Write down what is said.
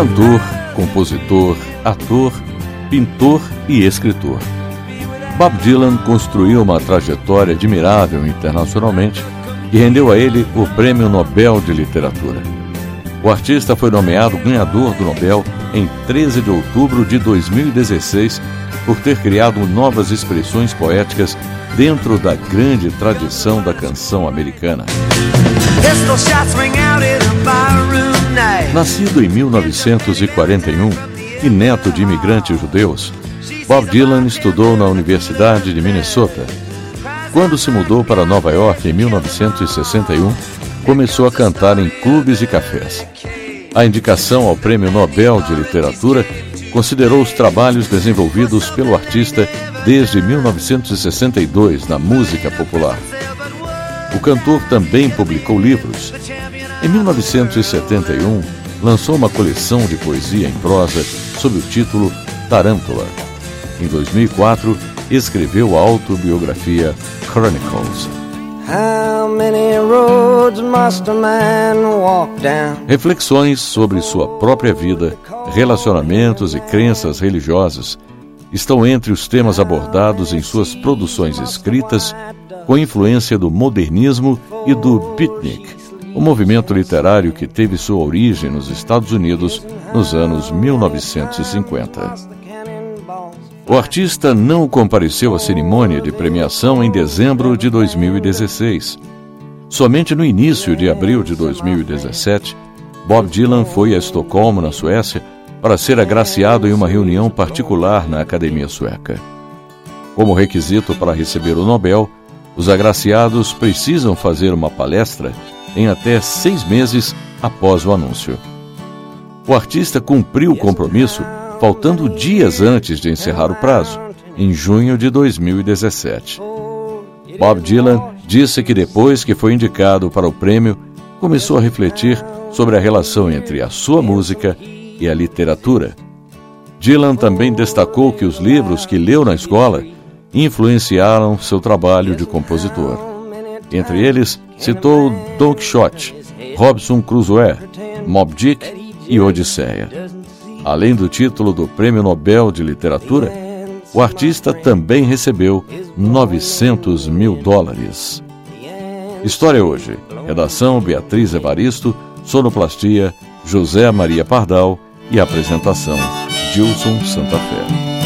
cantor, compositor, ator, pintor e escritor. Bob Dylan construiu uma trajetória admirável internacionalmente e rendeu a ele o Prêmio Nobel de Literatura. O artista foi nomeado ganhador do Nobel em 13 de outubro de 2016 por ter criado novas expressões poéticas dentro da grande tradição da canção americana. Nascido em 1941 e neto de imigrantes judeus, Bob Dylan estudou na Universidade de Minnesota. Quando se mudou para Nova York em 1961, começou a cantar em clubes e cafés. A indicação ao Prêmio Nobel de Literatura considerou os trabalhos desenvolvidos pelo artista desde 1962 na música popular. O cantor também publicou livros. Em 1971, lançou uma coleção de poesia em prosa sob o título Tarântula. Em 2004, escreveu a autobiografia Chronicles. Reflexões sobre sua própria vida, relacionamentos e crenças religiosas estão entre os temas abordados em suas produções escritas, com influência do modernismo e do beatnik, o movimento literário que teve sua origem nos Estados Unidos nos anos 1950. O artista não compareceu à cerimônia de premiação em dezembro de 2016. Somente no início de abril de 2017, Bob Dylan foi a Estocolmo, na Suécia, para ser agraciado em uma reunião particular na Academia Sueca. Como requisito para receber o Nobel, os agraciados precisam fazer uma palestra em até seis meses após o anúncio. O artista cumpriu o compromisso faltando dias antes de encerrar o prazo, em junho de 2017. Bob Dylan disse que depois que foi indicado para o prêmio, começou a refletir sobre a relação entre a sua música e a literatura. Dylan também destacou que os livros que leu na escola influenciaram seu trabalho de compositor. Entre eles, citou Don Quixote, Robson Crusoe, Mob Dick e Odisseia. Além do título do Prêmio Nobel de Literatura, o artista também recebeu 900 mil dólares. História hoje. Redação Beatriz Evaristo, sonoplastia José Maria Pardal e apresentação Gilson Santa Fé.